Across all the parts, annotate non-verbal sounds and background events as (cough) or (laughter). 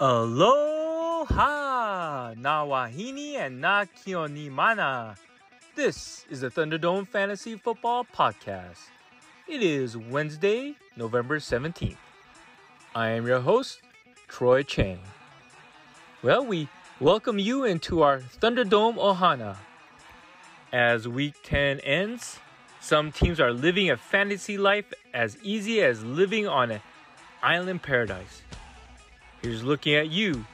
Aloha! Na wahini and na kioni mana. This is the Thunderdome Fantasy Football Podcast. It is Wednesday, November 17th. I am your host, Troy Chang. Well, we welcome you into our Thunderdome Ohana. As week 10 ends, some teams are living a fantasy life as easy as living on an island paradise. Here's looking at you,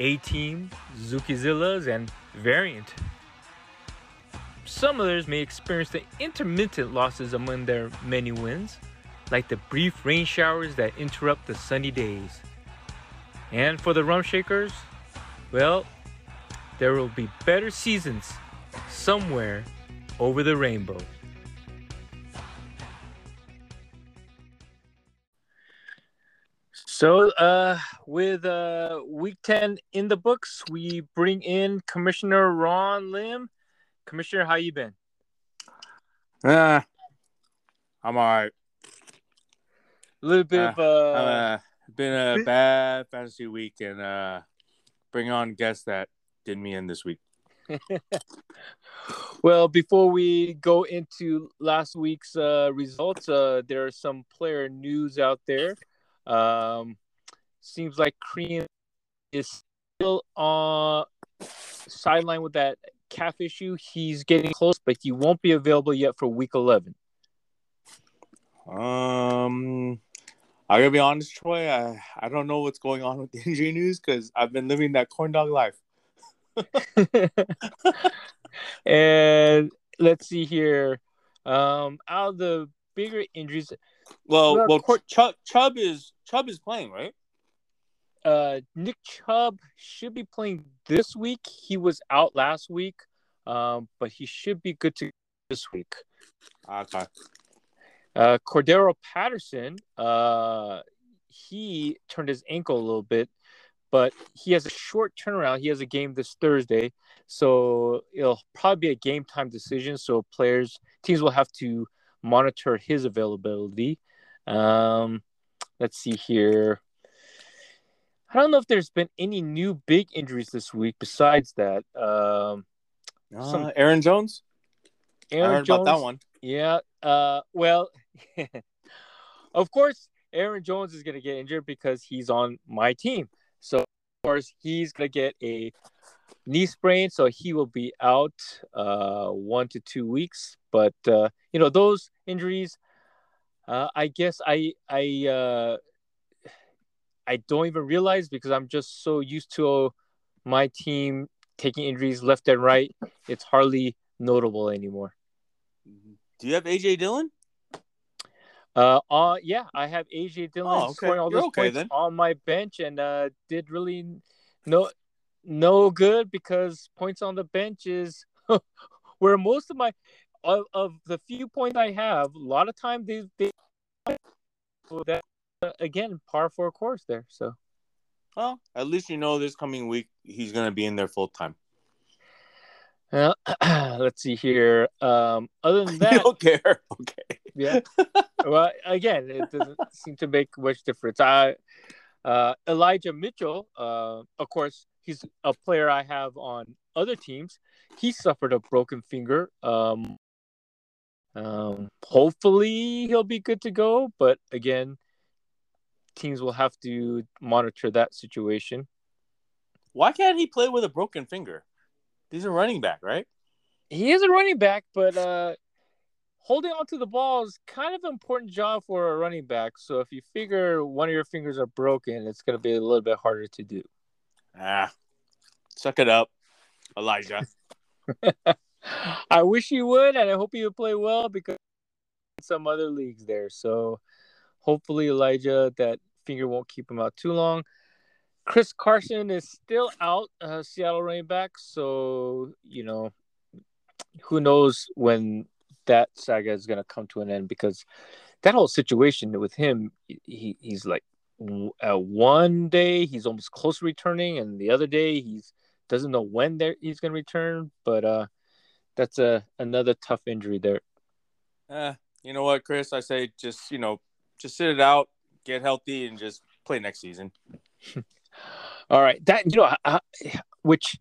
A Team, Zukizillas, and Variant. Some others may experience the intermittent losses among their many wins, like the brief rain showers that interrupt the sunny days. And for the rum shakers, well, there will be better seasons somewhere over the rainbow. So, uh, with uh, week 10 in the books, we bring in Commissioner Ron Lim. Commissioner, how you been? Yeah, I'm all right. A little bit Uh, of uh, uh, been a bad fantasy week, and uh, bring on guests that did me in this week. (laughs) well, before we go into last week's uh, results, uh, there are some player news out there. Um, seems like Kareem is still on sideline with that calf issue. He's getting close, but he won't be available yet for week 11. Um, I gotta be honest, Troy. I, I don't know what's going on with (laughs) the injury news because I've been living that corn dog life. (laughs) and let's see here. Um, out of the bigger injuries, Well, Well, Cor- Chubb, Chubb is Chubb is playing, right? uh, Nick Chubb should be playing this week. He was out last week, um, but he should be good to this week. Okay. Uh, Cordarrelle Patterson, uh, he turned his ankle a little bit, but he has a short turnaround. He has a game this Thursday, so it'll probably be a game time decision. So players, teams will have to monitor his availability. Um, let's see here. I don't know if there's been any new big injuries this week besides that. Um, Uh, Some- Aaron Jones. Aaron Jones, about that one. Yeah. Uh. Well, (laughs) of course, Aaron Jones is gonna get injured because he's on my team. So of course he's gonna get a knee sprain, so he will be out uh one to two weeks. But uh, you know those injuries, uh, I guess I I uh, I don't even realize because I'm just so used to my team taking injuries left and right. It's hardly notable anymore. Do you have AJ Dillon? Uh, uh, yeah, I have AJ Dillon Oh, okay. scoring all You're those okay points then. on my bench, and uh, did really no no good because points on the bench is (laughs) where most of my of, of the few points I have. A lot of time they they that again par for a course there. So Well, at least you know this coming week he's gonna be in there full time. uh, (clears throat) let's see here. Um, other than (laughs) you that, don't care. (laughs) Okay. yeah. well, again, it doesn't seem to make much difference. I, uh, Elijah Mitchell, uh, of course, he's a player I have on other teams. He suffered a broken finger. Um, um, hopefully he'll be good to go, but again, teams will have to monitor that situation. Why can't he play with a broken finger? He's a running back, right? He is a running back, but uh, holding onto the ball is kind of an important job for a running back. So if you figure one of your fingers are broken, it's going to be a little bit harder to do. Ah, suck it up, Elijah. (laughs) I wish you would, and I hope you would play well because some other leagues there. So hopefully Elijah, that finger won't keep him out too long. Chris Carson is still out, uh, Seattle running back. So you know, who knows when that saga is going to come to an end because that whole situation with him, he, he's like uh, one day he's almost close to returning, and the other day he's doesn't know when there he's going to return. But uh, that's a another tough injury there. Eh, you know what, Chris? I say just you know, just sit it out, get healthy, and just play next season. (laughs) All right, that you know, uh, which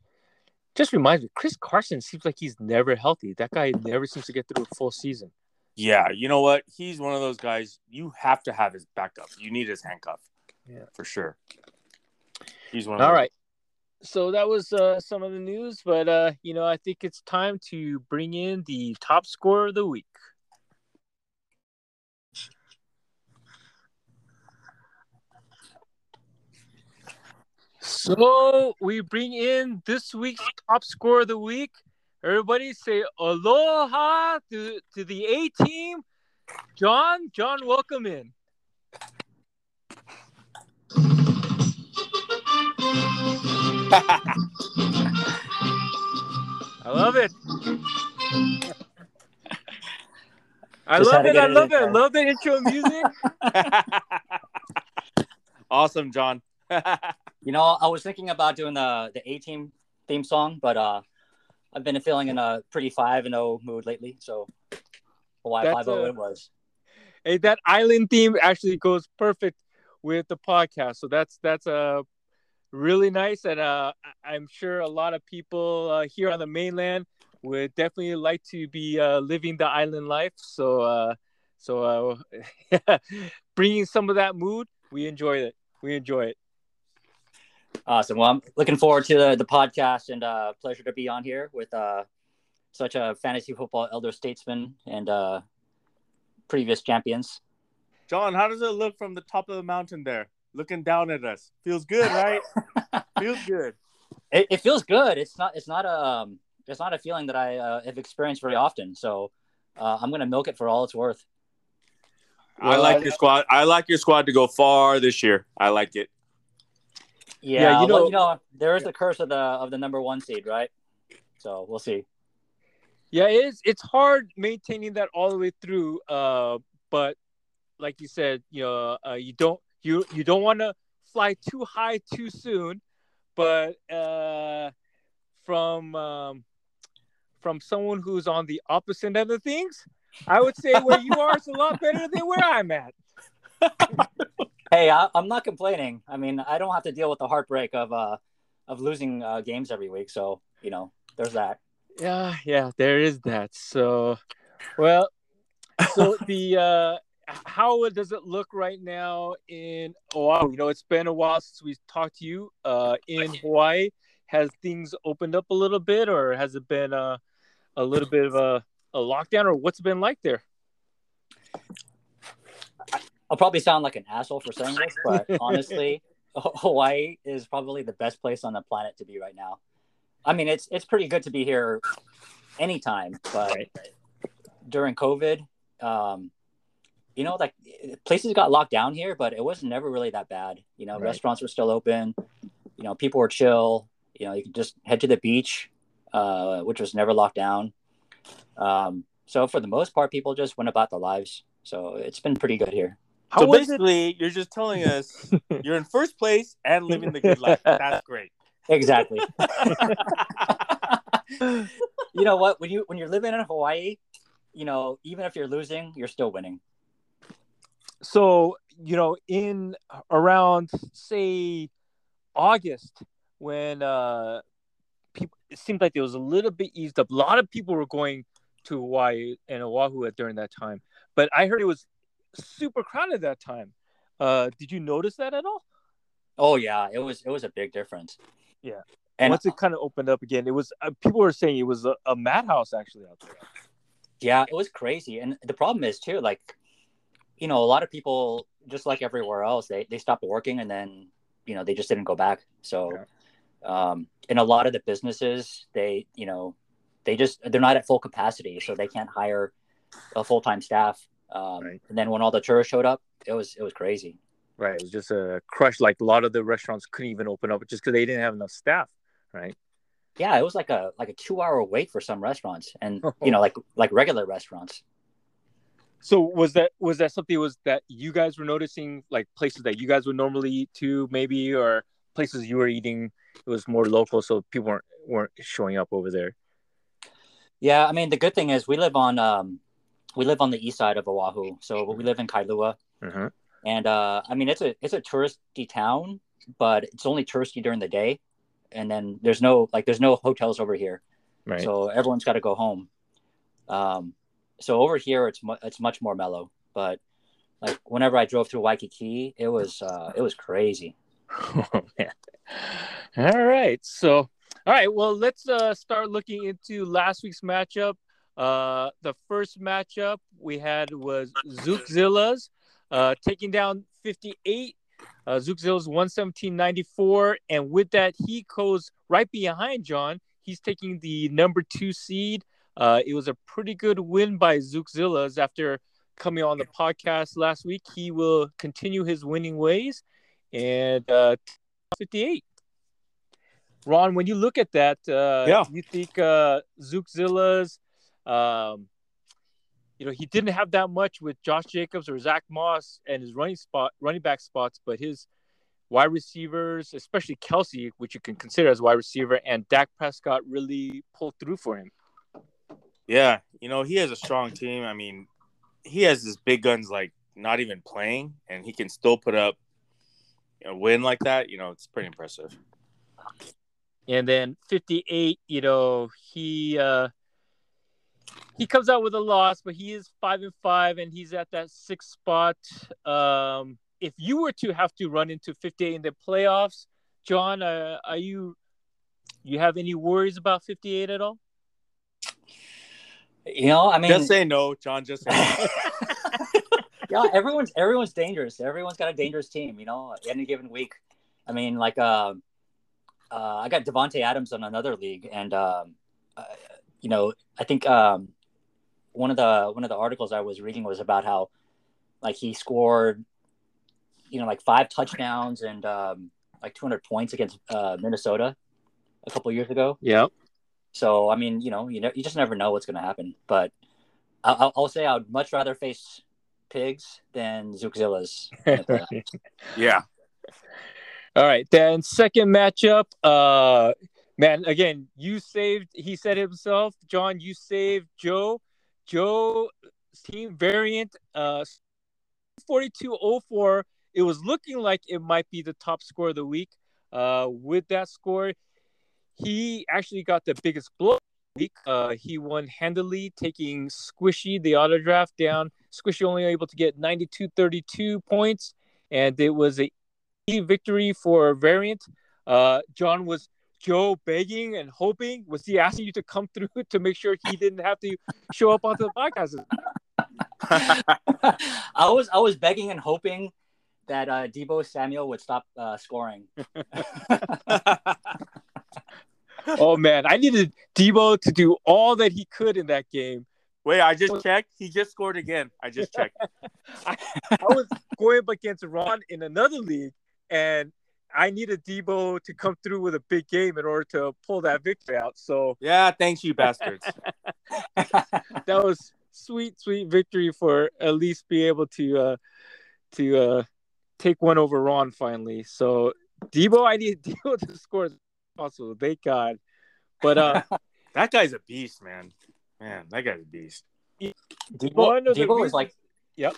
just reminds me, Chris Carson seems like he's never healthy. That guy never seems to get through a full season. Yeah, you know what? He's one of those guys. You have to have his backup. You need his handcuff. Yeah, for sure. He's one. All right. So that was uh, some of the news, but uh, you know, I think it's time to bring in the top scorer of the week. So we bring in this week's top scorer of the week. Everybody say aloha to, to the A team. John, John, welcome in. I love it. I Just love it. I love it. I love the intro music. (laughs) awesome, John. (laughs) You know, I was thinking about doing the the A team theme song, but uh, I've been feeling in a pretty five and zero mood lately. So, Hawaii That's five zero it was. hey, that island theme actually goes perfect with the podcast. So that's that's uh, really nice, and uh, I- I'm sure a lot of people uh, here on the mainland would definitely like to be uh, living the island life. So uh, so uh, (laughs) bringing some of that mood, we enjoy it. We enjoy it. Awesome. Well, I'm looking forward to the, the podcast and uh, pleasure to be on here with uh, such a fantasy football elder statesman and uh, previous champions. John, how does it look from the top of the mountain there, looking down at us? Feels good, right? (laughs) Feels good. It, it feels good. It's not. It's not a. Um, it's not a feeling that I uh, have experienced very often. So uh, I'm gonna milk it for all it's worth. I like your squad. I like your squad to go far this year. I like it. Yeah, Yeah, you you know, know- you know, there is the curse of the of the number one seed, right? So we'll see. Yeah, it is. It's hard maintaining that all the way through. Uh, but like you said, you know, uh, you don't you you don't want to fly too high too soon. But uh, from um, from someone who's on the opposite end of things, I would say where you are is a lot better than where I'm at. (laughs) Hey, I, I'm not complaining. I mean, I don't have to deal with the heartbreak of uh of losing uh, games every week. So you know, there's that. Yeah, yeah, there is that. So, well, so the uh how does it look right now in Oahu? You know, it's been a while since we talked to you uh in Hawaii. Has things opened up a little bit or has it been uh, a little bit of a, a lockdown or what's it been like there? I'll probably sound like an asshole for saying this, but honestly, (laughs) Hawaii is probably the best place on the planet to be right now. I mean, it's it's pretty good to be here anytime, but during COVID, um, you know, like places got locked down here, but it was never really that bad. You know, Right. restaurants were still open. You know, people were chill. You know, you could just head to the beach, uh, which was never locked down. Um, so for the most part, people just went about their lives. So it's been pretty good here. How so was it? basically, you're just telling us (laughs) you're in first place and living the good life. That's great. Exactly. (laughs) you know what? When you when you're living in Hawaii, you know, even if you're losing, you're still winning. So you know in around say august when uh people it seemed like it was a little bit eased up a lot of people were going to hawaii and oahu at during that time but i heard it was super crowded that time uh did you notice that at all Oh yeah, it was it was a big difference. Yeah. And once it kind of opened up again it was uh, people were saying it was a, a madhouse actually out there yeah, it was crazy. And the problem is too, like, you know, a lot of people just like everywhere else, they they stopped working and then you know they just didn't go back. So, um, in a lot of the businesses, they you know they just they're not at full capacity, so they can't hire a full time staff. Um, Right. And then when all the tourists showed up, it was it was crazy. right it was just a crush like a lot of the restaurants couldn't even open up just because they didn't have enough staff right Yeah, it was like a like a two hour wait for some restaurants, and (laughs) you know, like like regular restaurants. So was that was that something was that you guys were noticing like places that you guys would normally eat to maybe or places you were eating it was more local so people weren't weren't showing up over there. Yeah, I mean, the good thing is we live on um, we live on the east side of Oahu, so we live in Kailua, Uh-huh. and uh, I mean, it's a it's a touristy town, but it's only touristy during the day, and then there's no like there's no hotels over here, Right. so everyone's got to go home. Um, so over here it's mu- it's much more mellow, but like whenever I drove through Waikiki, it was uh, it was crazy. (laughs) Oh, man. All right. So, all right. Well, let's uh, start looking into last week's matchup. Uh, the first matchup we had was Zookzillas uh, taking down 58. Uh, Zookzillas 117.94. And with that, he goes right behind John. He's taking the number two seed. Uh, it was a pretty good win by Zookzillas after coming on the podcast last week. He will continue his winning ways and uh, 58. Ron, when you look at that, uh, Yeah. you think uh, Zookzilla's, um, you know, he didn't have that much with Josh Jacobs or Zach Moss and his running spot, running back spots, but his wide receivers, especially Kelce, which you can consider as wide receiver, and Dak Prescott really pulled through for him. Yeah, you know he has a strong team. I mean, he has his big guns like not even playing, and he can still put up a win like that. You know, it's pretty impressive. And then 58, you know, he uh he comes out with a loss, but he is five and five, and he's at that sixth spot. Um, if you were to have to run into 58 in the playoffs, John, uh, are you you have any worries about 58 at all? You know, I mean, just say no, John. Just say no. (laughs) (laughs) yeah, everyone's everyone's dangerous. Everyone's got a dangerous team. You know, any given week. I mean, like, uh, uh, I got Davante Adams on another league, and um, uh, you know, I think um, one of the one of the articles I was reading was about how, like, he scored, you know, like five touchdowns and um, like 200 points against uh, Minnesota a couple years ago. Yeah. So I mean, you know, you know, you just never know what's going to happen. But I'll, I'll- I'll say I'd much rather face pigs than Zookzillas. in the (laughs) playoffs. yeah, All right, then second matchup. Uh, man, again, you saved. He said himself, John. You saved Joe. Joe team variant. Uh, forty-two oh four. It was looking like it might be the top score of the week. Uh, with that score, he actually got the biggest blow. Week. Uh, he won handily, taking Squishy the auto draft down. Squishy only able to get 92-32 points, and it was a victory for Variant. Uh, John was Joe begging and hoping. Was he asking you to come (laughs) through to make sure he didn't have to show up onto the podcast? (laughs) I was I was begging and hoping that uh, Deebo Samuel would stop uh, scoring. (laughs) (laughs) Oh man, I needed Deebo to do all that he could in that game. Wait, I just checked. He just scored again. I just (laughs) checked. I was going up against Ron in another league, and I needed Deebo to come through with a big game in order to pull that victory out. So yeah, thanks you bastards. (laughs) that was sweet, sweet victory for at least be able to uh to uh take one over Ron finally. So Deebo, I need Deebo to score as possible. Thank God. But uh (laughs) that guy's a beast, man. Man, that guy's a beast. Deebo, One Deebo is like, Yep.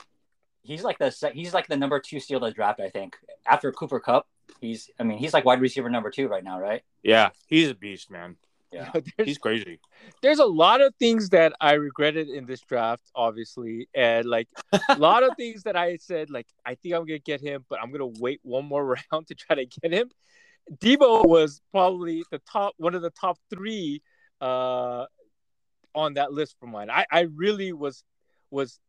he's like the he's like the number two steal of the draft. I think after Cooper Kupp, he's I mean he's like wide receiver number two right now, right? Yeah, he's a beast, man. Yeah. (laughs) there's, He's crazy. there's a lot of things that I regretted in this draft, obviously, and like a lot of (laughs) things that I said, like I think I'm gonna get him, but I'm gonna wait one more round to try to get him. Deebo was probably the top, one of the top three uh, on that list for mine. I, I really was was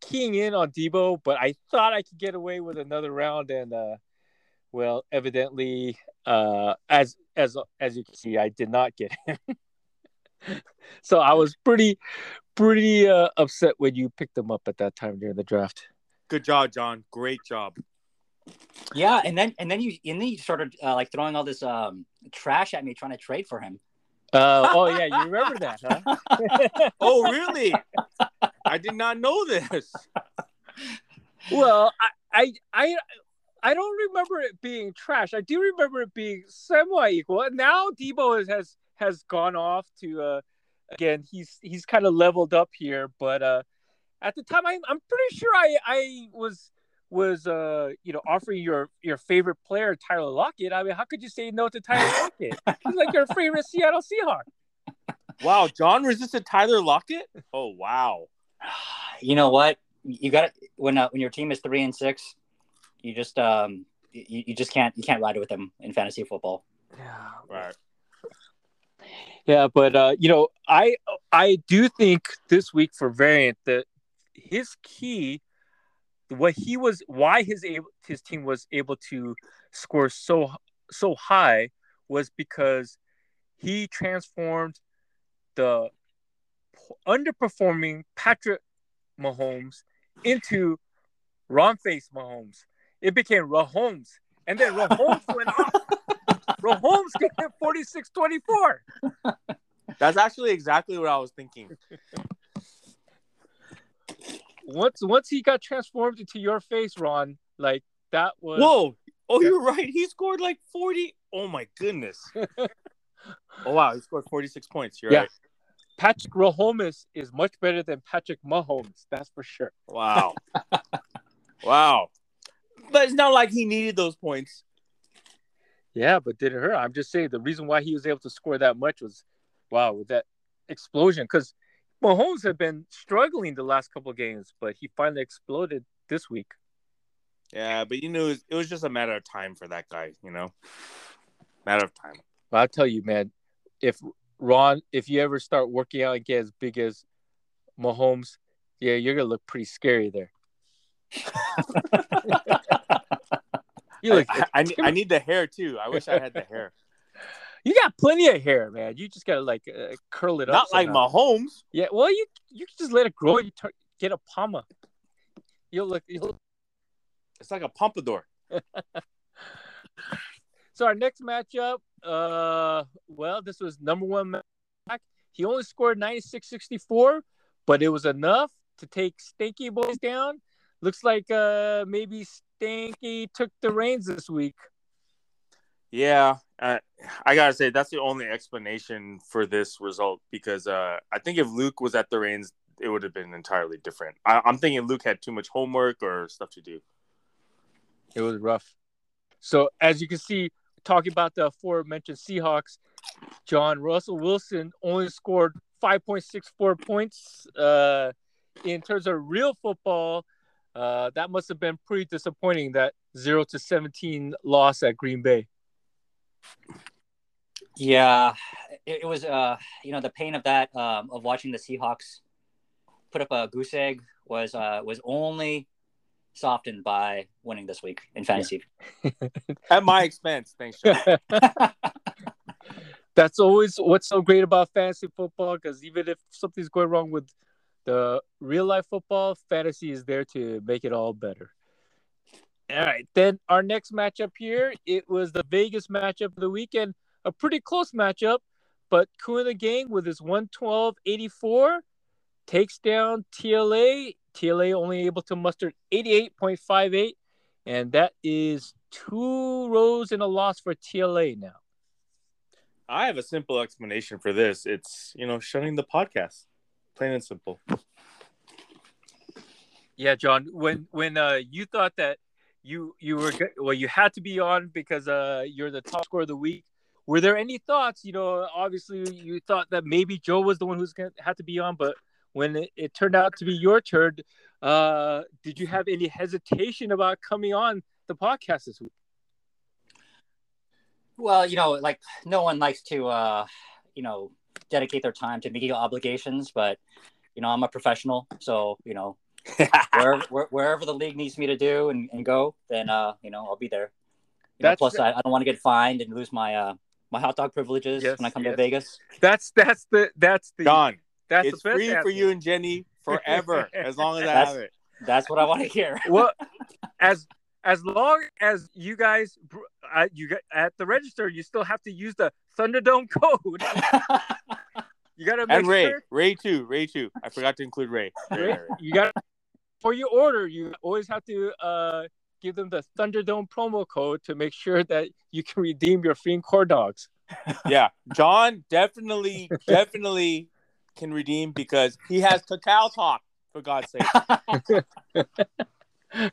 keying in on Deebo, but I thought I could get away with another round, and uh, well, evidently, uh, as as as you can see, I did not get (laughs) him. so I was pretty pretty uh, upset when you picked him up at that time during the draft. Good job, John. Great job. Yeah, and then and then you and then you started uh, like throwing all this um trash at me trying to trade for him. Uh, oh yeah, you remember that, huh? (laughs) Oh, really? I did not know this. Well, I, I, I, I don't remember it being trash. I do remember it being semi-equal. And now Deebo has has, has gone off to uh, again. He's he's kind of leveled up here, but uh, at the time, I'm I'm pretty sure I I was was uh you know offering your your favorite player Tyler Lockett, I mean, how could you say no to Tyler (laughs) Lockett? He's like your favorite Seattle Seahawk. Wow, John resisted Tyler Lockett. Oh wow. (sighs) You know what? You got to when uh, when your team is three and six, you just um you, you just can't you can't ride with them in fantasy football. Yeah, Right. Yeah, but uh, you know, I I do think this week for Variant that his key, what he was, why his able his team was able to score so so high was because he transformed the underperforming Patrick Mahomes into Ron Face Mahomes. It became Mahomes, and then Mahomes (laughs) went off. Mahomes getting 46-24. That's actually exactly what I was thinking. (laughs) once once he got transformed into your face, Ron, like that was Whoa. Oh, you're right. He scored like 40. Oh my goodness. (laughs) oh wow, he scored 46 points. You're Yeah. right. Patrick Mahomes is much better than Patrick Mahomes. That's for sure. Wow. (laughs) wow. But it's not like he needed those points. Yeah, but didn't hurt. I'm just saying the reason why he was able to score that much was, wow, with that explosion. Because Mahomes had been struggling the last couple of games, but he finally exploded this week. Yeah, but you knew it was, it was just a matter of time for that guy, you know? Matter of time. But I'll tell you, man, if Ron, if you ever start working out and get as big as Mahomes, yeah, you're gonna look pretty scary there. (laughs) you look, I, I, I need the hair too. I wish I had the hair. You got plenty of hair, man. You just gotta like uh, curl it up. Not like somehow. Mahomes. Yeah, well, you you can just let it grow. You get a palma. You'll look. You'll... It's like a pompadour. (laughs) So our next matchup, uh, well, this was number one. Match. He only scored 96-64, but it was enough to take Stinky Boys down. Looks like uh maybe Stinky took the reins this week. Yeah, uh, I gotta say that's the only explanation for this result because uh, I think if Luke was at the reins, it would have been entirely different. I, I'm thinking Luke had too much homework or stuff to do. It was rough. So as you can see, talking about the aforementioned Seahawks, John Russell Wilson only scored 5.64 points. Uh, in terms of real football, uh, that must have been pretty disappointing. That zero to 17 loss at Green Bay. Yeah, it, it was uh you know the pain of that um, of watching the Seahawks put up a goose egg was uh was only softened by winning this week in fantasy. (laughs) At my expense, thanks, (laughs) That's always what's so great about fantasy football because even if something's going wrong with the real life football, fantasy is there to make it all better. All right, then our next matchup here, it was the Vegas matchup of the weekend, a pretty close matchup, but the Gang with his 112.84 takes down TLA. TLA only able to muster 88.58, and that is two rows in a loss for TLA now. I have a simple explanation for this. It's you know shutting the podcast, plain and simple. Yeah, John. When when uh you thought that you you were go- well, you had to be on because uh you're the top scorer of the week. Were there any thoughts? You know, obviously you thought that maybe Joe was the one who's gonna have to be on, but when it, it turned out to be your turn, uh, did you have any hesitation about coming on the podcast this week? Well, you know, like no one likes to uh you know dedicate their time to media obligations, but you know I'm a professional, so you know (laughs) wherever where, wherever the league needs me to do and, and go, then uh you know I'll be there. You know, That's- plus, I, I don't want to get fined and lose my uh my hot dog privileges Yes, when I come yes. to Vegas. That's that's the that's the John, that's it's the best free for you and Jenny forever, as long as I That's- have it. That's what I want to hear. (laughs) well, as as long as you guys uh, you got at the register, you still have to use the Thunderdome code. (laughs) You gotta make And Ray, sure Ray too, Ray too. I forgot to include Ray. Ray, Ray, Ray. you got for your order. You always have to uh, give them the Thunderdome promo code to make sure that you can redeem your free corn dogs. (laughs) Yeah, John definitely, definitely can redeem because he has Kakao Talk. For God's sake, (laughs)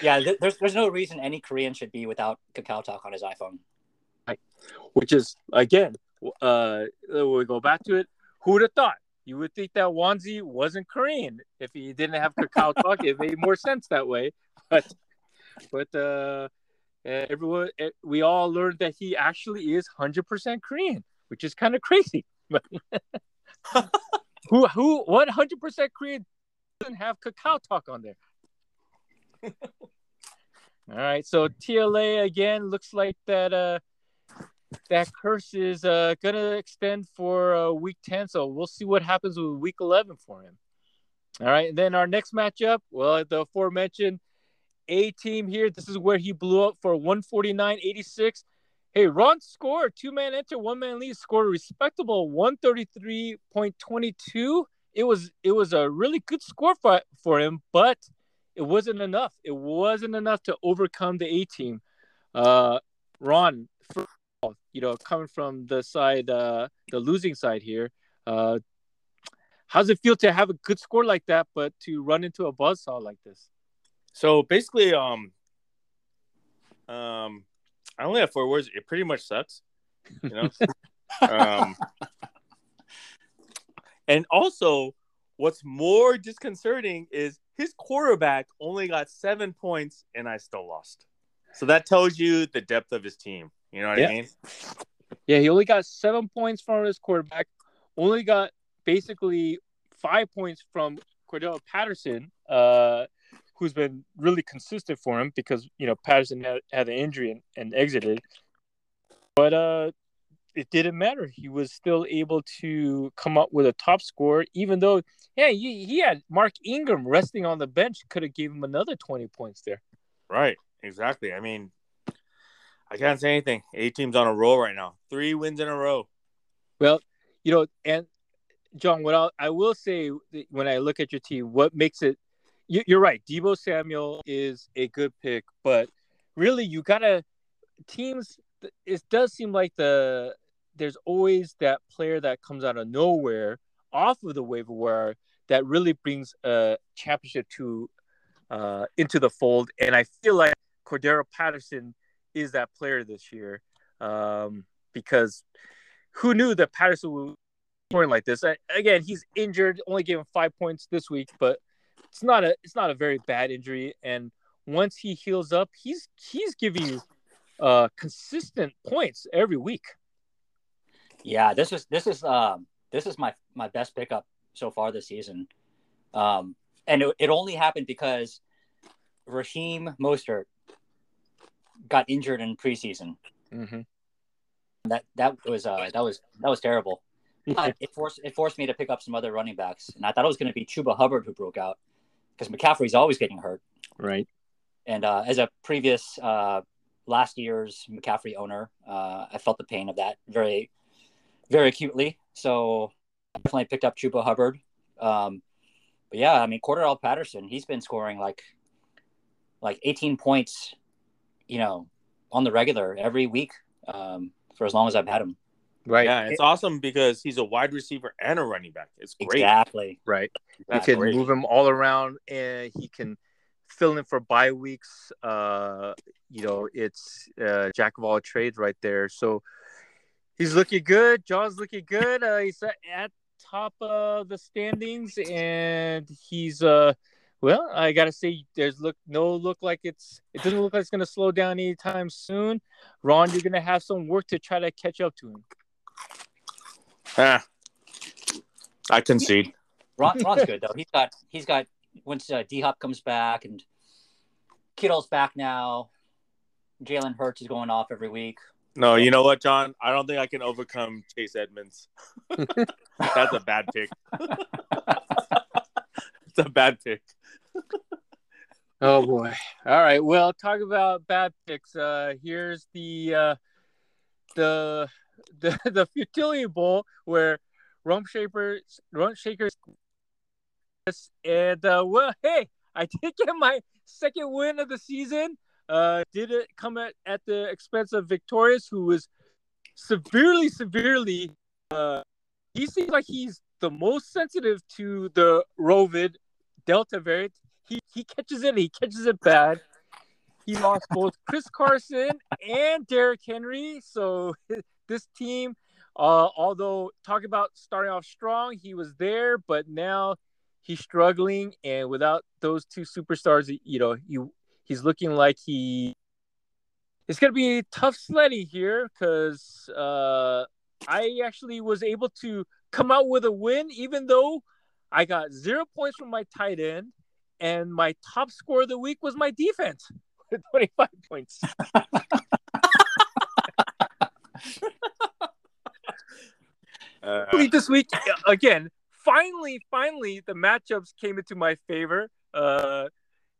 Yeah, th- there's there's no reason any Korean should be without Kakao Talk on his iPhone. Which is again, uh, we go back to it. Who would have thought? You would think that Wanzi wasn't Korean if he didn't have Kakao Talk. it made more sense that way. (laughs) But but uh, everyone, eh, we all learned that he actually is hundred percent Korean, which is kind of crazy. (laughs) who who what hundred percent Korean doesn't have Kakao Talk on there? (laughs) All right, so TLA again looks like that uh that curse is uh gonna extend for uh, week 10 so we'll see what happens with week 11 for him. All right and then our next matchup well the aforementioned a team here this is where he blew up for 149 86 hey ron scored two man enter one man lead scored a respectable 133.22 it was it was a really good score for, for him but it wasn't enough. It wasn't enough to overcome the a team. Uh ron you know, coming from the side, uh, the losing side here, uh, how's it feel to have a good score like that, but to run into a buzzsaw like this? So basically, um, um, I only have four words. It pretty much sucks, you know. (laughs) um, and also, what's more disconcerting is his quarterback only got seven points, and I still lost. So that tells you the depth of his team. You know what Yeah. I mean? Yeah, he only got seven points from his quarterback. Only got basically five points from Cordarrelle Patterson, uh, who's been really consistent for him because you know Patterson had, had an injury and, and exited. But uh, it didn't matter. He was still able to come up with a top score, even though yeah, he, he had Mark Ingram resting on the bench. Could have gave him another twenty points there. Right. Exactly. I mean, I can't say anything. A team's on a roll right now. Three wins in a row. Well, you know, and John, what I'll, I will say when I look at your team, what makes it, you, you're right. Deebo Samuel is a good pick, but really, you gotta teams. It does seem like the there's always that player that comes out of nowhere off of the waiver wire that really brings a championship to uh, into the fold, and I feel like Cordarrelle Patterson is that player this year um, because who knew that Patterson would scoring like this? I, again, he's injured, only gave him five points this week, but it's not a it's not a very bad injury. And once he heals up, he's he's giving you uh, consistent points every week. Yeah, this is this is um this is my my best pickup so far this season, um, and it, it only happened because Raheem Mostert got injured in preseason. Mm-hmm. That that was uh that was that was terrible. But it forced it forced me to pick up some other running backs, and I thought it was going to be Chuba Hubbard who broke out because McCaffrey's always getting hurt. Right. And uh, as a previous uh, last year's McCaffrey owner, uh, I felt the pain of that very, very acutely. So I definitely picked up Chuba Hubbard. Um, but yeah, I mean Cordarrelle Patterson, he's been scoring like like 18 points, you know, on the regular every week um, for as long as I've had him. Right. Yeah, it's awesome because he's a wide receiver and a running back. It's great. Exactly. Right. That's he can move him all around, and he can fill in for bye weeks. Uh, you know, it's uh, jack of all trades right there. So he's looking good. John's looking good. Uh, he's at top of the standings, and he's uh, well, I gotta say, there's look no look like it's it doesn't look like it's gonna slow down anytime soon. Ron, you're gonna have some work to try to catch up to him. Ah, I concede. Ron, Ron's good though. He's got he's got once uh, D Hop comes back and Kittle's back now. Jalen Hurts is going off every week. No, you know what, John? I don't think I can overcome Chase Edmonds. (laughs) That's a bad pick. (laughs) (laughs) a bad pick. (laughs) Oh boy. All right. Well, talk about bad picks. Uh here's the uh the (laughs) the the futility bowl where rump shakers rump shakers and uh well hey I did get my second win of the season. Uh did it come at, at the expense of Victorious who was severely severely uh he seems like he's the most sensitive to the Rovid Delta variant he he catches it, he catches it bad. he lost both (laughs) Chris Carson and Derrick Henry. So (laughs) this team, uh, although talk about starting off strong, he was there, but now he's struggling. And without those two superstars, you know, you he's looking like he. It's gonna be tough sledding here because uh, I actually was able to come out with a win, even though I got zero points from my tight end, and my top score of the week was my defense with 25 points. (laughs) Uh, this week again. Finally, finally, the matchups came into my favor. Uh,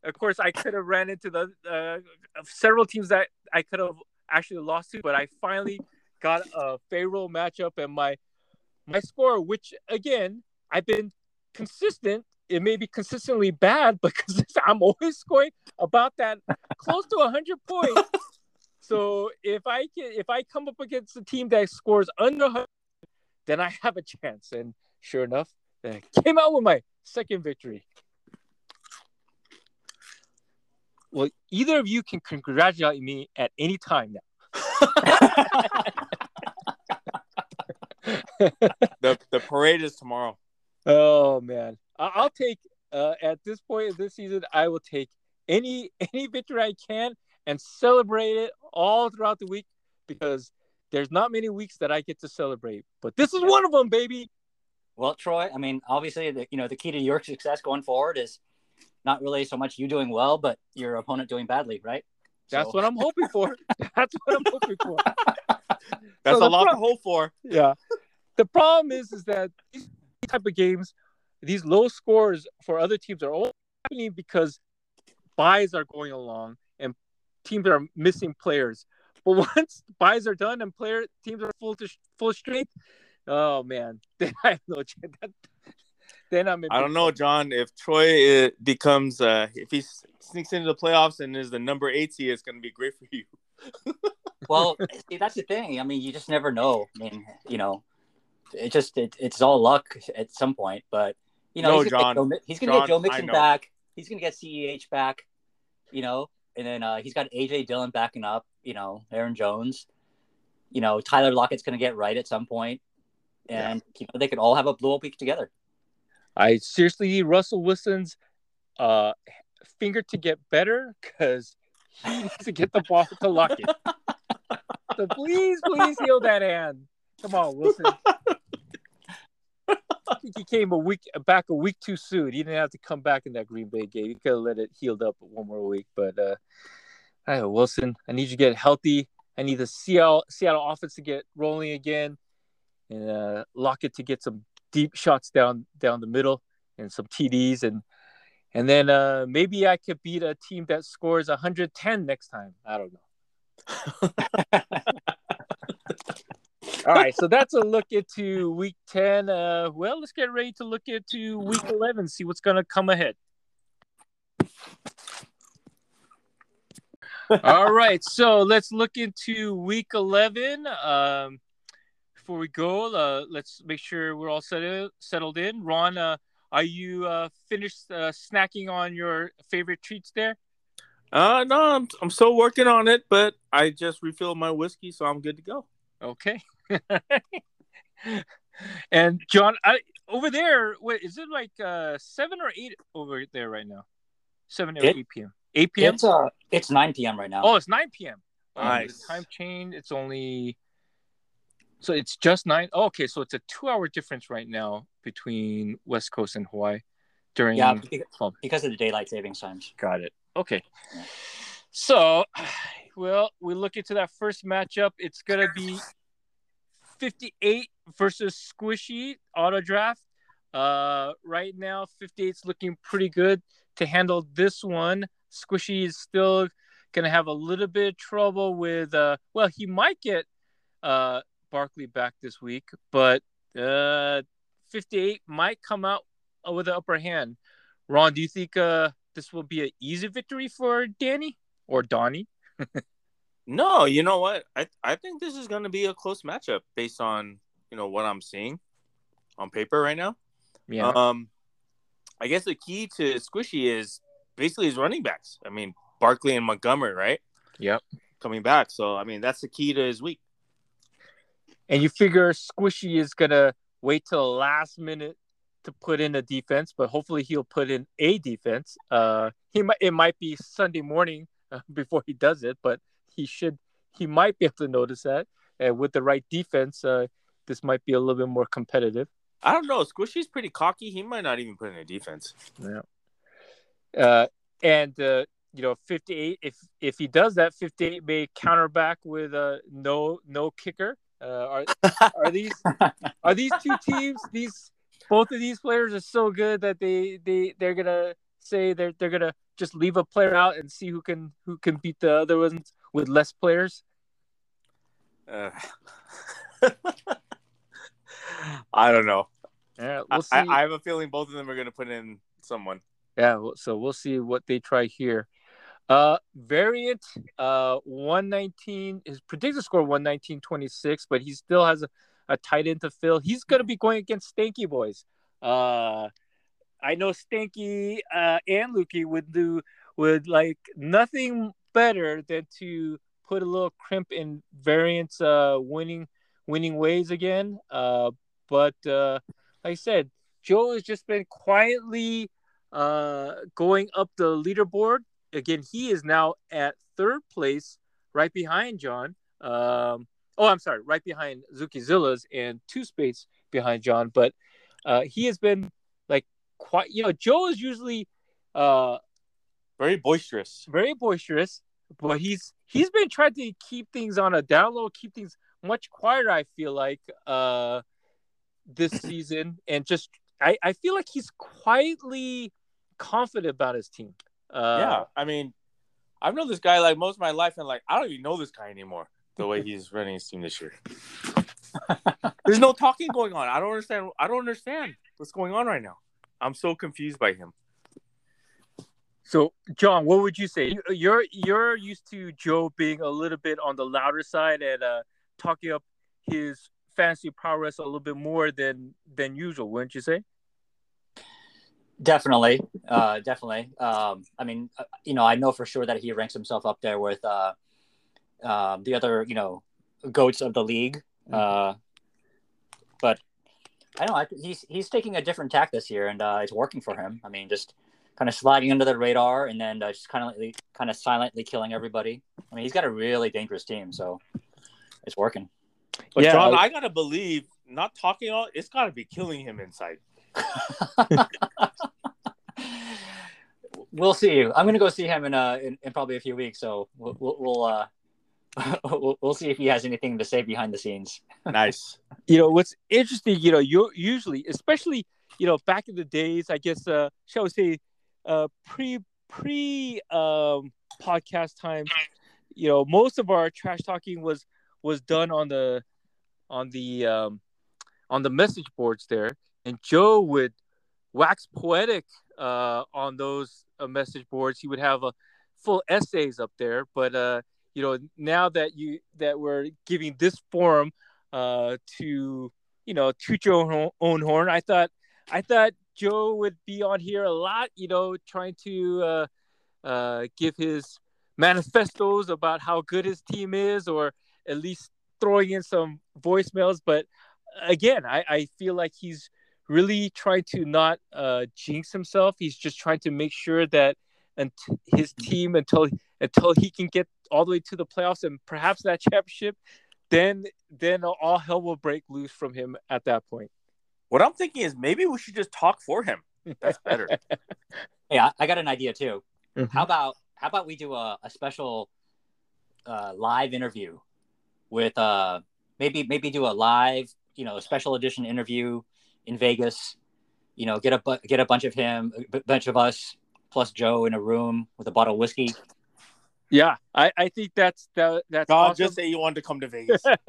of course, I could have ran into the uh, several teams that I could have actually lost to, but I finally got a favorable matchup, and my my score, which again I've been consistent. It may be consistently bad, but (laughs) I'm always scoring about that close to 100 points. (laughs) So if I can, if I come up against a team that scores under 100, then I have a chance. And sure enough, I came out with my second victory. Well, either of you can congratulate me at any time now. (laughs) the the parade is tomorrow. Oh man, I- I'll take uh, at this point of this season. I will take any (laughs) any victory I can and celebrate it all throughout the week because there's not many weeks that I get to celebrate. But this is one of them, baby. Well, Troy, I mean, obviously, the, you know, the key to your success going forward is not really so much you doing well, but your opponent doing badly, right? That's So- what I'm hoping for. That's what I'm hoping for. (laughs) That's (laughs) So a lot pro- to hope for. yeah. The problem is, is that these type of games, these low scores for other teams are only happening because buys are going along and teams are missing players. But (laughs) once buys are done and player teams are full to full strength, oh man, (laughs) then I have no chance. That, then I'm. In I don't know. John. If Troy uh, becomes, uh, if he sneaks into the playoffs and is the number eight seed, it's going to be great for you. (laughs) well, see, that's the thing. I mean, you just never know. I mean, you know, it just it, it's all luck at some point. But you know, No, he's gonna John. get Joe, he's gonna get Joe Mixon back. He's gonna get Ceh back. You know, and then uh, he's got AJ Dillon backing up. You know, Aaron Jones. You know, Tyler Lockett's gonna get right at some point, and you know they could all have a blow up week together. I seriously need Russell Wilson's uh, finger to get better because he (laughs) needs to get the ball to Lockett. so please, please (laughs) heal that hand. Come on, Wilson. I (laughs) think he came a week back a week too soon. He didn't have to come back in that Green Bay game. He could have let it healed up one more week. But uh, hey, Wilson, I need you to get healthy. I need the Seattle Seattle offense to get rolling again, and uh, Lockett to get some deep shots down down the middle and some TDs and and then uh, maybe I could beat a team that scores 110 next time. I don't know. (laughs) All right, so that's a look into week 10. Uh, well, let's get ready to look into week 11, see what's going to come ahead. All right, so let's look into week 11. Um, before we go, uh, let's make sure we're all settled settled in. Ron, uh, are you uh, finished uh, snacking on your favorite treats there? Uh, no, I'm, I'm still working on it, but I just refilled my whiskey, so I'm good to go. Okay. (laughs) and John, I, over there, wait, is it like uh, seven or eight over there right now? Seven or It- eight p.m. Eight p.m. It's uh, it's 9 p.m. right now. Oh, it's nine p.m. Oh, Nice. time change. It's only so it's just nine. Oh, okay, so it's a two-hour difference right now between West Coast and Hawaii during. yeah, beca- Oh, because of the daylight savings times. got it. Okay. So, (sighs) well, we look into that first matchup. It's gonna be 58 versus Squishy auto draft. Uh, right now, 58's looking pretty good to handle this one. Squishy is still gonna have a little bit of trouble with. Uh, well, he might get uh Barkley back this week, but uh, 58 might come out with the upper hand. Ron, do you think uh this will be an easy victory for Danny or Donnie? (laughs) No, you know what? I I think this is going to be a close matchup based on you know what I'm seeing on paper right now. Yeah. Um, I guess the key to Squishy is basically his running backs. I mean, Barkley and Montgomery, right? Yep. Coming back. So I mean, that's the key to his week. And you figure Squishy is gonna wait till the last minute to put in a defense, but hopefully he'll put in a defense. Uh, he might it might be Sunday morning uh, (laughs) before he does it, but he should he might be able to notice that. And with the right defense, uh, this might be a little bit more competitive. I don't know. Squishy's pretty cocky. He might not even put in a defense. Yeah. Uh, and uh, you know, 58. If if he does that, 58 may counter back with a uh, no no kicker. Uh, are (laughs) are these are these two teams? These both of these players are so good that they they they're gonna say they're they're gonna just leave a player out and see who can who can beat the other ones with less players. Uh, (laughs) I don't know. Yeah, we'll I, I, have a feeling both of them are going to put in someone. Yeah, so we'll see what they try here. Uh, variant uh 119 his predicted score 119.26, but he still has a, a tight end to fill. He's gonna be going against Stanky Boys. Uh I know Stanky uh and Lukey would do would like nothing better than to put a little crimp in variants uh winning winning ways again. Uh but uh like I said, Joe has just been quietly uh going up the leaderboard again, he is now at third place, right behind John. Um, oh, I'm sorry, right behind Zuki Zillas and two space behind John. But uh, he has been like quite. You know, Joe is usually uh, very boisterous, very boisterous. But he's he's been trying to keep things on a down low, keep things much quieter. I feel like uh, this (clears throat) season, and just I, I feel like he's quietly confident about his team. Uh, yeah, I mean, I've known this guy like most of my life, and like I don't even know this guy anymore. The way he's (laughs) running his team this year, (laughs) there's no talking going on. I don't understand. I don't understand what's going on right now. I'm so confused by him. So, John, what would you say? You're you're used to Joe being a little bit on the louder side and uh, talking up his fantasy prowess a little bit more than than usual, wouldn't you say? Definitely, uh, definitely. Um, I mean, uh, you know, I know for sure that he ranks himself up there with uh, uh, the other, you know, goats of the league. Mm-hmm. Uh, but I don't know. He's he's taking a different tack this year, and uh, it's working for him. I mean, just kind of sliding under the radar, and then uh, just kind of kind of silently killing everybody. I mean, he's got a really dangerous team, so it's working. But yeah, John, I, I gotta believe not talking all. It's gotta be killing him inside. (laughs) we'll see. I'm gonna go see him in uh in, in probably a few weeks. So we'll we'll, we'll uh (laughs) we'll, we'll see if he has anything to say behind the scenes. nice. You know what's interesting. You know, you usually, especially you know back in the days, I guess, uh, shall we say, uh, pre pre um podcast times. You know, most of our trash talking was was done on the on the um on the message boards there and Joe would wax poetic uh, on those uh, message boards. He would have a full essays up there. But uh, you know, now that you that we're giving this forum uh, to you know toot your own horn, I thought I thought Joe would be on here a lot. You know, trying to uh, uh, give his manifestos about how good his team is, or at least throwing in some voicemails. But again, I, I feel like he's really trying to not uh, jinx himself. He's just trying to make sure that and his team until until he can get all the way to the playoffs and perhaps that championship, then then all hell will break loose from him at that point. What I'm thinking is maybe we should just talk for him. That's better. (laughs) yeah, I got an idea too. Mm-hmm. How about how about we do a, a special uh, live interview with uh maybe maybe do a live you know special edition interview in Vegas. You know, get a get a bunch of him, a bunch of us, plus Joe in a room with a bottle of whiskey. Yeah, I, I think that's that, that's. God, awesome. just say you wanted to come to Vegas. (laughs) (laughs)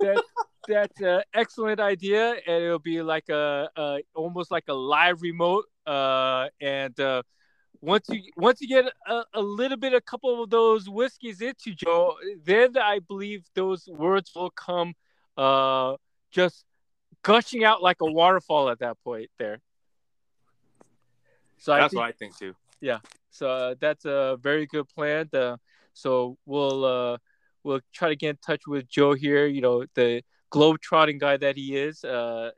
that, that's an excellent idea, and it'll be like a, a almost like a live remote. Uh, and uh, once you once you get a, a little bit, a couple of those whiskeys into Joe, then I believe those words will come uh, just gushing out like a waterfall at that point there. So That's I think, what I think too. Yeah, so uh, that's a very good plan. Uh, so we'll uh, we'll try to get in touch with Joe here. You know, the globe trotting guy that he is. Uh,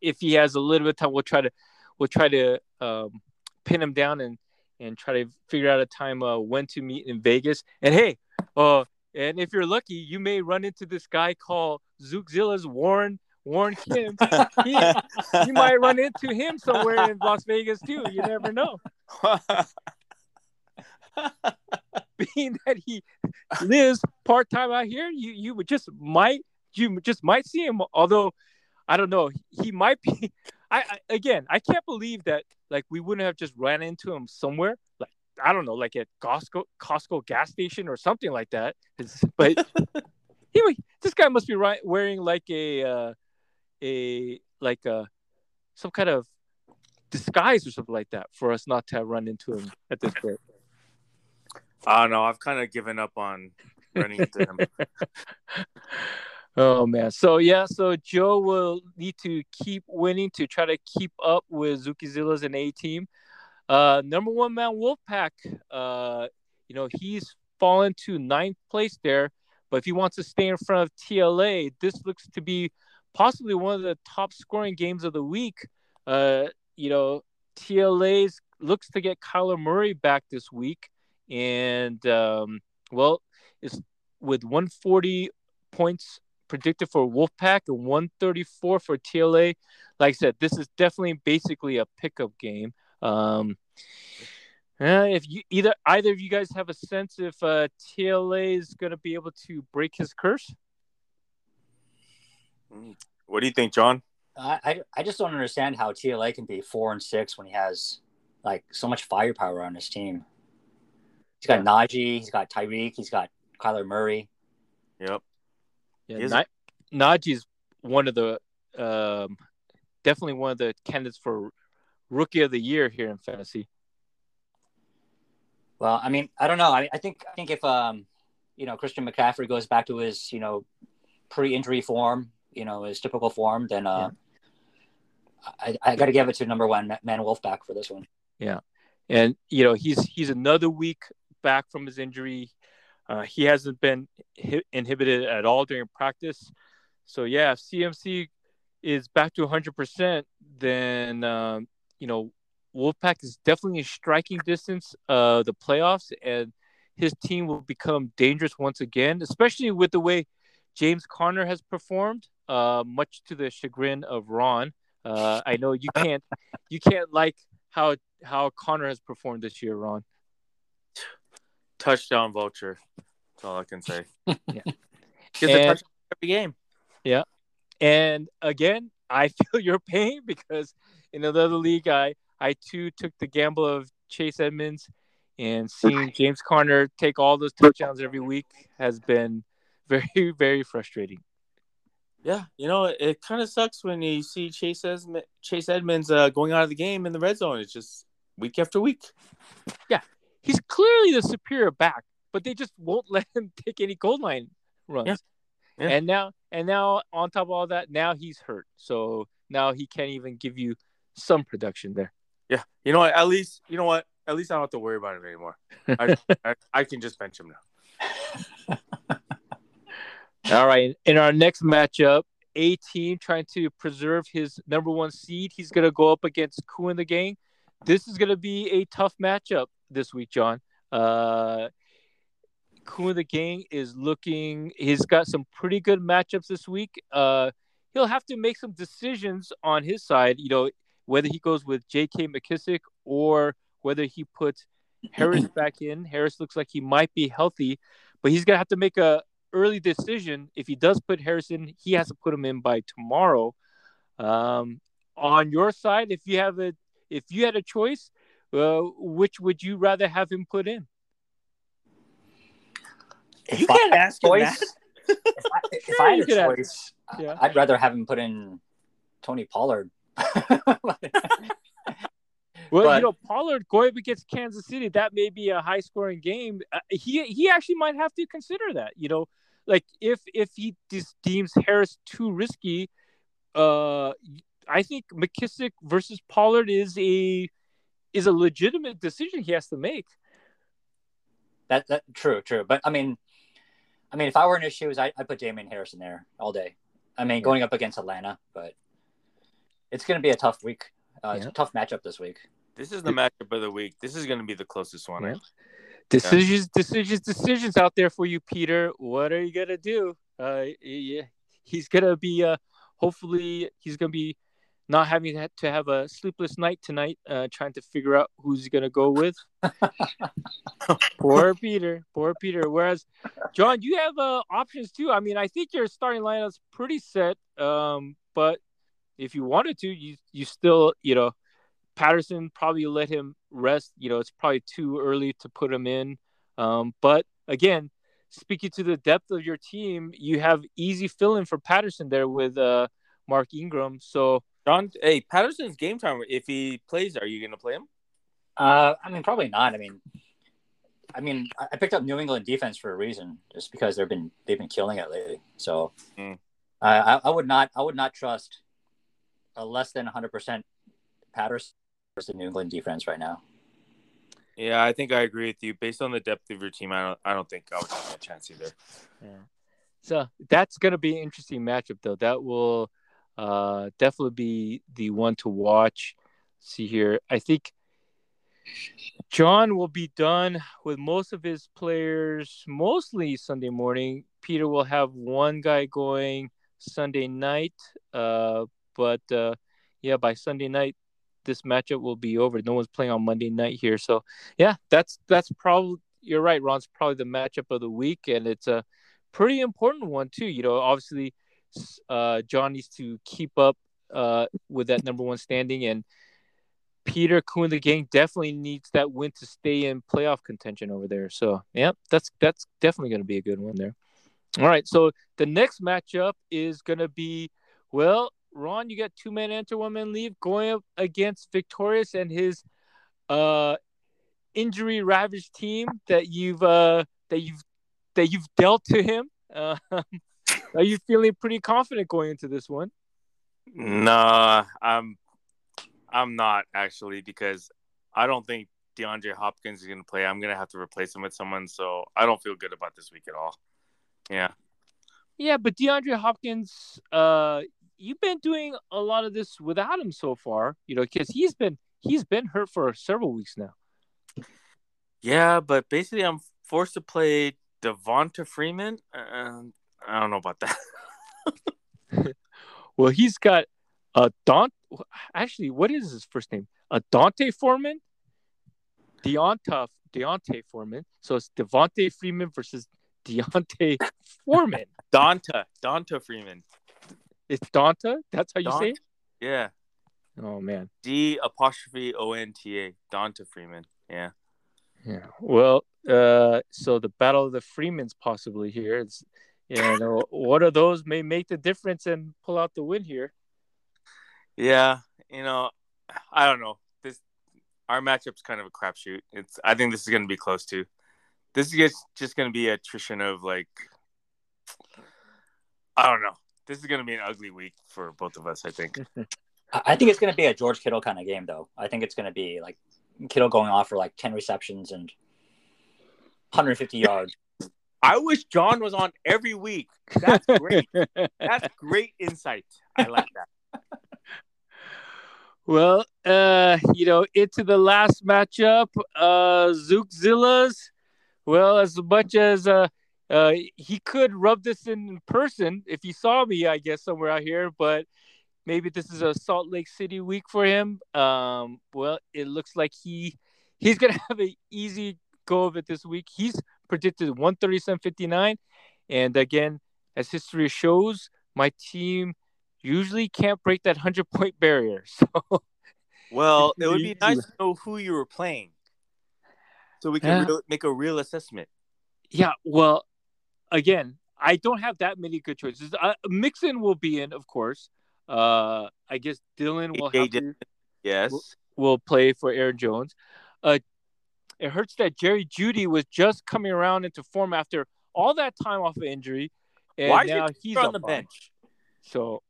if he has a little bit of time, we'll try to we'll try to um, pin him down and and try to figure out a time uh, when to meet in Vegas. And hey, uh, and if you're lucky, you may run into this guy called Zookzilla's Warren Warren Kim. He, you (laughs) might run into him somewhere in Las Vegas too. You never know. (laughs) being that he lives part time out here, you you would just might you just might see him. Although I don't know, he might be. (laughs) I, I again, I can't believe that like we wouldn't have just ran into him somewhere, like I don't know, like at Costco Costco gas station or something like that. But (laughs) he wa- this guy must be right wearing like a uh, a like a some kind of disguise or something like that for us not to have run into him at this point. I don't know. I've kind of given up on running into him. (laughs) Oh man. So yeah, so Joe will need to keep winning to try to keep up with Zukizilla's and A team. Uh number one man Wolfpack, uh, you know, he's fallen to ninth place there, but if he wants to stay in front of TLA, this looks to be possibly one of the top scoring games of the week. Uh, you know, TLA's looks to get Kyler Murray back this week, and um, well, it's with 140 points predicted for Wolfpack and 134 for TLA. Like I said, this is definitely basically a pickup game. Um, uh, if you either either of you guys have a sense if uh, TLA is going to be able to break his curse, What do you think, John? I, I I just don't understand how TLA can be four and six when he has like so much firepower on his team. He's got Najee, he's got Tyreek, he's got Kyler Murray. Yep. Yeah, He is- one of the um, definitely one of the candidates for rookie of the year here in fantasy. Well, I mean, I don't know. I, I think I think if um, you know, Christian McCaffrey goes back to his you know pre-injury form, you know, his typical form, then uh, I, I got to give it to number one man Wolfpack for this one. Yeah, and you know he's he's another week back from his injury. Uh, he hasn't been hi- inhibited at all during practice. So yeah, if CMC is back to 100%, then um, you know Wolfpack is definitely in striking distance uh the playoffs, and his team will become dangerous once again, especially with the way James Conner has performed. Uh, much to the chagrin of Ron. Uh, I know you can't you can't like how how Conner has performed this year, Ron. Touchdown vulture. That's all I can say. (laughs) Yeah. Gets a And- touchdown every game. Yeah. And again, I (laughs) feel your pain because in another league, I I too took the gamble of Chase Edmonds, and seeing James Conner take all those touchdowns every week has been (laughs) very very frustrating. Yeah, you know, it, it kind of sucks when you see Chase Esm- Chase Edmonds uh, going out of the game in the red zone. It's just week after week. He's clearly the superior back, but they just won't (laughs) let him take any goal line runs. Yeah. Yeah. And now and now on top of all that, now he's hurt. So now he can't even give you some production there. Yeah, you know what? At least you know what? At least I don't have to worry about him anymore. I, (laughs) I, I can just bench him now. (laughs) All right. In our next matchup, A team trying to preserve his number one seed. He's going to go up against Ku in the gang. This is going to be a tough matchup this week, John. Uh, Ku in the gang is looking, he's got some pretty good matchups this week. Uh, he'll have to make some decisions on his side, you know, whether he goes with J.K. McKissic or whether he puts Harris (clears throat) back in. Harris looks like he might be healthy, but he's to have to make a, early decision. If he does put Harris in, he has to put him in by tomorrow. Um, on your side, if you have a if you had a choice, uh, which would you rather have him put in? If You I can't had a ask him choice- that. If I, (laughs) if Sure, I had you a could have- choice, I- yeah. I'd rather have him put in Tony Pollard. (laughs) Well, But- you know, Pollard going up against Kansas City, that may be a high scoring game. Uh, he he actually might have to consider that. You know, like if if he just deems Harris too risky, uh, I think McKissic versus Pollard is a is a legitimate decision he has to make. That that true, true. But I mean, I mean, if I were in his shoes, I I'd put Damien Harris in there all day. I mean, going up against Atlanta, but it's going to be a tough week. Uh, It's a tough matchup this week. This is the matchup of the week. This is going to be the closest one. Yeah. Decisions, decisions, decisions out there for you, Peter. What are you gonna do? Uh, yeah, he's gonna be. Uh, hopefully, he's gonna be not having to have a sleepless night tonight, uh, trying to figure out who's he gonna go with. (laughs) poor Peter, poor Peter. Whereas, John, you have uh, options too. I mean, I think your starting lineup's pretty set. Um, but if you wanted to, you you still, you know, Patterson probably let him rest. You know, it's probably too early to put him in. Um, but again, speaking to the depth of your team, you have easy fill in for Patterson there with uh, Mark Ingram. So John, hey, Patterson's game time. If he plays, are you going to play him? Uh, I mean, probably not. I mean, I mean, I I picked up New England defense for a reason, just because they've been they've been killing it lately. So, Mm. I, I I would not I would not trust a less than 100 percent Patterson versus the New England defense right now. Yeah, I think I agree with you. Based on the depth of your team, I don't. I don't think I would have a chance either. Yeah. So that's going to be an interesting matchup, though. That will uh, definitely be the one to watch. see here. I think John will be done with most of his players mostly Sunday morning. Peter will have one guy going Sunday night. Uh, but uh, yeah, by Sunday night, this matchup will be over. No one's playing on Monday night here. So yeah, that's that's probably you're right, Ron's probably the matchup of the week, and it's a pretty important one too. You know, obviously, uh, John needs to keep up uh, with that number one standing, and Peter Kuhn, the gang, definitely needs that win to stay in playoff contention over there. So, yeah, that's that's definitely going to be a good one there. All right, so the next matchup is going to be well, Ron, you got two men enter, one man leave, going up against Victorious and his uh injury ravaged team that you've uh that you've that you've dealt to him. Uh, (laughs) are you feeling pretty confident going into this one? Nah, I'm. I'm not actually because I don't think DeAndre Hopkins is going to play. I'm going to have to replace him with someone, so I don't feel good about this week at all. Yeah. Yeah, but DeAndre Hopkins, uh, you've been doing a lot of this without him so far, you know, because he's been he's been hurt for several weeks now. Yeah, but basically, I'm forced to play Devonta Freeman. Um, I don't know about that. (laughs) Well, he's got a Dante. Actually, what is his first name? A Dante Foreman, Deonta Deontay Foreman. So it's Devonta Freeman versus Deontay Foreman. (laughs) Donta, Donta Freeman. It's Donta. That's how you say it. Yeah, Oh man. D apostrophe O N T A, Donta Freeman. Yeah. Yeah. Well, uh, so the battle of the Freemans possibly here. It's, you uh, know, one of those may make the difference and pull out the win here. Yeah, you know, I don't know. This our matchup's kind of a crapshoot. It's I think this is going to be close to. This is just, just going to be attrition of like I don't know. This is going to be an ugly week for both of us, I think. (laughs) I I think it's going to be a George Kittle kind of game, though. I think it's going to be like Kittle going off for like 10 receptions and 150 yards. I wish John was on every week. That's great. That's (laughs) great insight. I like that. (laughs) well, uh, you know, into the last matchup, uh, Zookzillas. Well, as much as uh, uh, he could rub this in person if he saw me, I guess somewhere out here, but maybe this is a Salt Lake City week for him. Um, well, it looks like he he's gonna (laughs) have an easy go of it this week. He's predicted 137.59, and again, as history shows, my team usually can't break that hundred point (laughs) barrier. So Well, (laughs) it would be nice to know who you were playing, so we can Yeah. real, make a real assessment. yeah, well, again, I don't have that many good choices. Uh, Mixon will be in, of course. Uh, I guess Dillon will have to. Yes. will play for Aaron Jones. Uh, it hurts that Jerry Jeudy was just coming around into form after all that time off of injury, and Why is now he he's on the bench? So,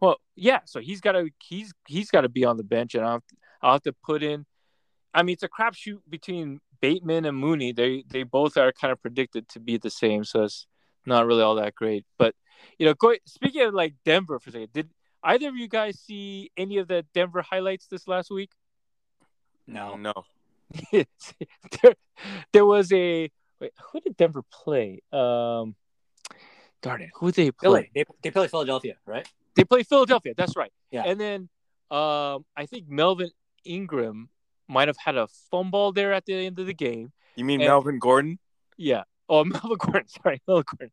well, yeah. So he's got to he's he's got to be on the bench, and I'll have to, I'll have to put in I mean, it's a crapshoot between Bateman and Mooney. They they both are kind of predicted to be the same, so it's not really all that great. But you know, go, speaking of like Denver for a second, did either of you guys see any of the Denver highlights this last week? No. no. (laughs) there, there was a wait, who did Denver play? Um, darn it, who did they play? They, they play Philadelphia, right? They play Philadelphia. That's right. Yeah. And then um, I think Melvin Ingram might have had a fumble there at the end of the game. You mean And- Melvin Gordon? Yeah. Oh, (laughs) Melvin Gordon. Sorry, Melvin Gordon.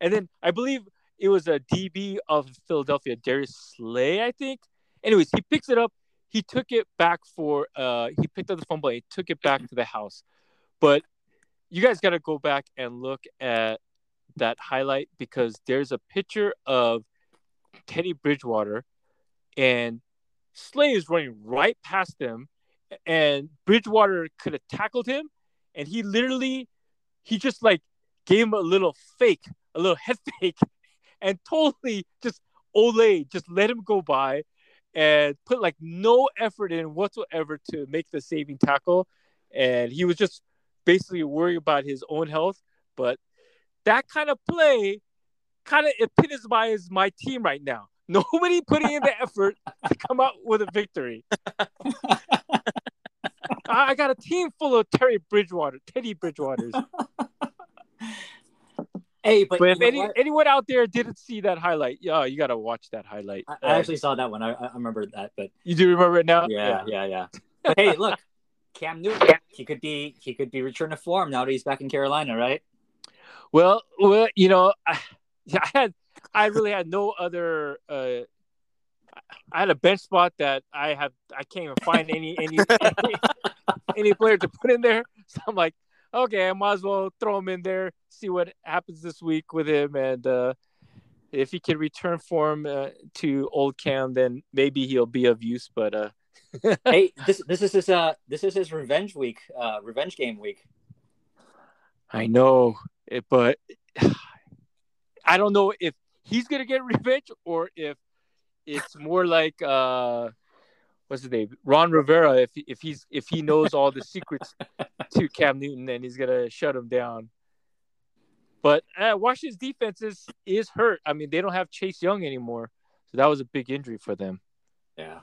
And then I believe it was a DB of Philadelphia, Darius Slay, I think. Anyways, he picks it up. He took it back for. Uh, he picked up the fumble. He took it back to the house. But you guys got to go back and look at that highlight because there's a picture of Teddy Bridgewater, and Slay is running right past him, and Bridgewater could have tackled him, and he literally he just like gave him a little fake, a little (laughs) head fake, and totally just Ole just let him go by and put like no effort in whatsoever to make the saving tackle. And he was just basically worried about his own health. But that kind of play kind of epitomizes my team right now. (laughs) Nobody putting in the (laughs) effort to come out with a victory. (laughs) I I got a team full of Terry Bridgewater, Teddy Bridgewaters. Hey, but, But if any, anyone out there didn't see that highlight, yeah, you got to watch that highlight. I, I actually saw that one. I, I remember that, but you do remember it now? yeah, yeah, yeah. (laughs) But hey, look, Cam Newton, he could be he could be returning to form now that he's back in Carolina, right? Well, well, you know, (laughs) I, I had, I really had no other. Uh, I had a bench spot that I have. I can't even find any any (laughs) any, any player to put in there. So I'm like, okay, I might as well throw him in there, see what happens this week with him, and uh, if he can return form uh, to old Cam, then maybe he'll be of use. But uh, (laughs) hey, this this is his uh this is his revenge week, uh revenge game week. I know it, but (sighs) I don't know if he's gonna get revenge or if it's more like uh, what's his name, Ron Rivera. If if he's if he knows all the secrets to (laughs) Cam Newton, and he's gonna shut him down. But uh, Washington's defense is is hurt. I mean, they don't have Chase Young anymore, so that was a big injury for them. Yeah.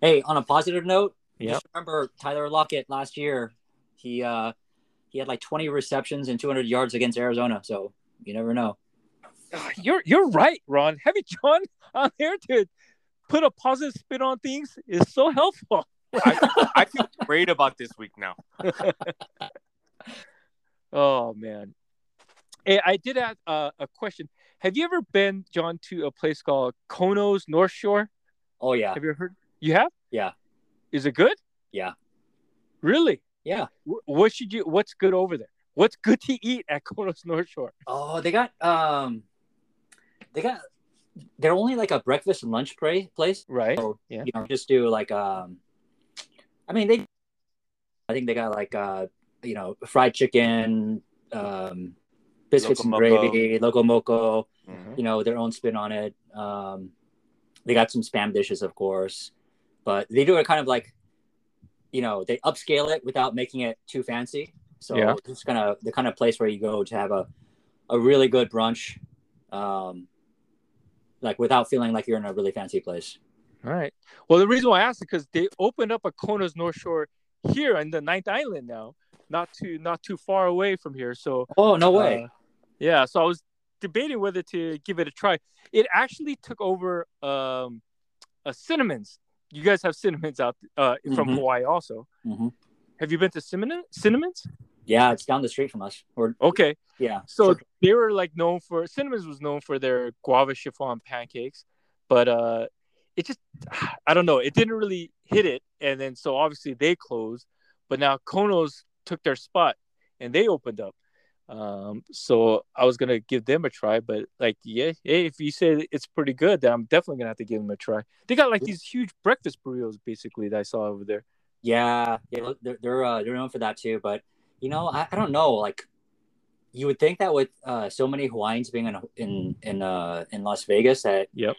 Hey, on a positive note, just remember Tyler Lockett last year. He uh he had like 20 receptions and 200 yards against Arizona. So you never know. Ah, You're you're right, Ron. Having John (laughs) on here to put a positive spin on things is so helpful. I, I feel great about this week now. (laughs) Oh man. Hey, I did have uh, a question. Have you ever been, John, to a place called Kono's North Shore? Oh yeah. Have you ever heard? You have? Yeah. Is it good? Yeah. Really? Yeah. What should you? What's good over there? What's good to eat at (laughs) Kono's North Shore? Oh, they got um they got they're only like a breakfast and lunch pra- place. Right. So, Yeah. you know, just do like um I mean they I think they got like uh you know, fried chicken, um biscuits and Loco Moco. gravy, loco moco, Mhm. you know, their own spin on it. Um they got some spam dishes of course, but they do it kind of like you know, they upscale it without making it too fancy. So Yeah. it's kind of the kind of place where you go to have a a really good brunch um like without feeling like you're in a really fancy place. All right. Well, the reason why I asked is because they opened up a Kono's North Shore here in the Ninth Island now, not too not too far away from here. So Oh no way! Uh, yeah, so I was debating whether to give it a try. It actually took over um, a Cinnamons. You guys have Cinnamons out uh, from Mhm. Hawaii also. Mhm. Have you been to Cinnamon Cinnamons? Yeah, it's down the street from us. Or Okay, yeah, so Sure. they were like known for Cinnamons was known for their guava chiffon pancakes, but uh, it just (sighs) I don't know. It didn't really hit it, and then so obviously they closed. But now Kono's took their spot, and they opened up. Um, so I was gonna give them a try, but like, yeah, hey, if you say it's pretty good, then I'm definitely gonna have to give them a try. They got like these huge breakfast burritos, basically, that I saw over there. yeah, yeah. They're they're, uh, they're known for that too. But you know, I, I don't know. Like you would think that with uh, so many Hawaiians being in in in uh, in Las Vegas, that Yep.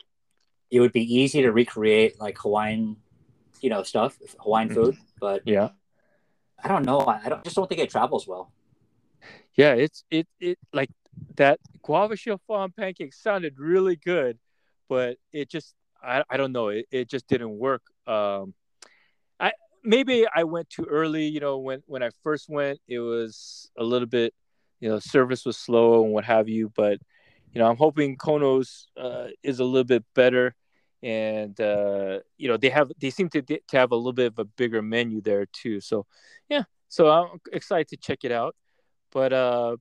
it would be easy to recreate like Hawaiian, you know, stuff, Hawaiian food. But Yeah. I don't know. I, I don't just don't think it travels well. Yeah, it's it it like that guava chiffon pancake sounded really good, but it just I, I don't know it, it just didn't work. Um, maybe I went too early. You know, when when I first went, it was a little bit, you know, service was slow and what have you. But you know, I'm hoping Kono's uh, is a little bit better, and uh, you know they have they seem to to have a little bit of a bigger menu there too. So yeah, so I'm excited to check it out. But uh,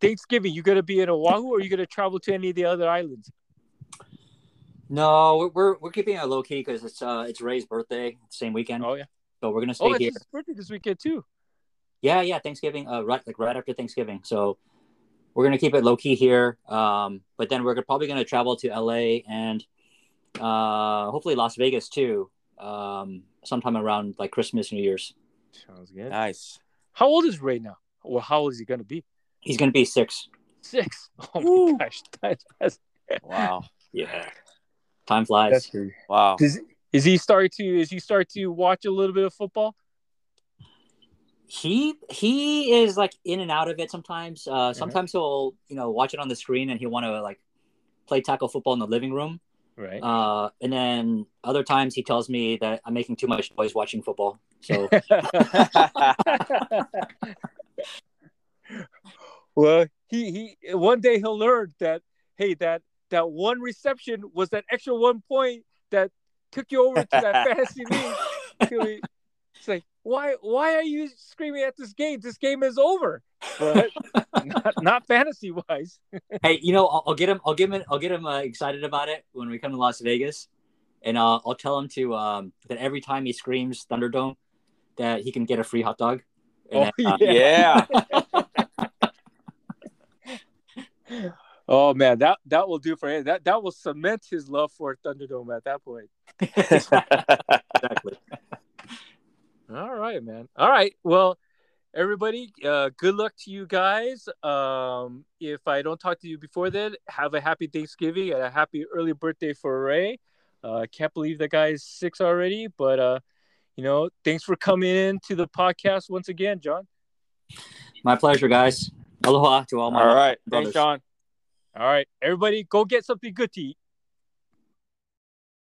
Thanksgiving, you gonna be in Oahu, or are you gonna travel to any of the other islands? No, we're we're, we're keeping it low key because it's uh it's Ray's birthday, same weekend. Oh yeah. So we're gonna stay Oh, it's here. his birthday this weekend too. Yeah, yeah, Thanksgiving, uh, right, like right after Thanksgiving. So we're gonna keep it low key here. Um, but then we're probably gonna travel to LA and uh, hopefully Las Vegas too. Um, sometime around like Christmas, New Year's. Sounds good. Nice. How old is Ray now? Or how old is he gonna be? He's gonna be six. Six. (laughs) Oh Woo. my gosh, that's, that's, Wow. Yeah, time flies. that's. Wow. Does is he start to is he start to watch a little bit of football? he he is like in and out of it sometimes. Uh, sometimes he'll you know watch it on the screen and he'll want to like play tackle football in the living room. Right. Uh, and then other times he tells me that I'm making too much noise watching football. So (laughs) well, he he one day he'll learn that hey that that one reception was that extra one point that took you over to that (laughs) fantasy league. He'll (laughs) It's like why why are you screaming at this game? This game is over. But not, not fantasy wise. (laughs) hey, you know I'll, I'll get him. I'll get him. I'll get him uh, excited about it when we come to Las Vegas, and uh, I'll tell him to um, that every time he screams Thunderdome, that he can get a free hot dog. And, Oh, uh, yeah. Oh man, that that will do for him. That that will cement his love for Thunderdome at that point. (laughs) exactly. All right, man. All right. Well, everybody, uh, good luck to you guys. Um, if I don't talk to you before then, have a happy Thanksgiving and a happy early birthday for Ray. Uh, I can't believe that guy is six already, but uh, you know, thanks for coming in to the podcast once again, John. My pleasure, guys. Aloha to all my All right. brothers. Thanks, Sean. All right, everybody, go get something good to eat.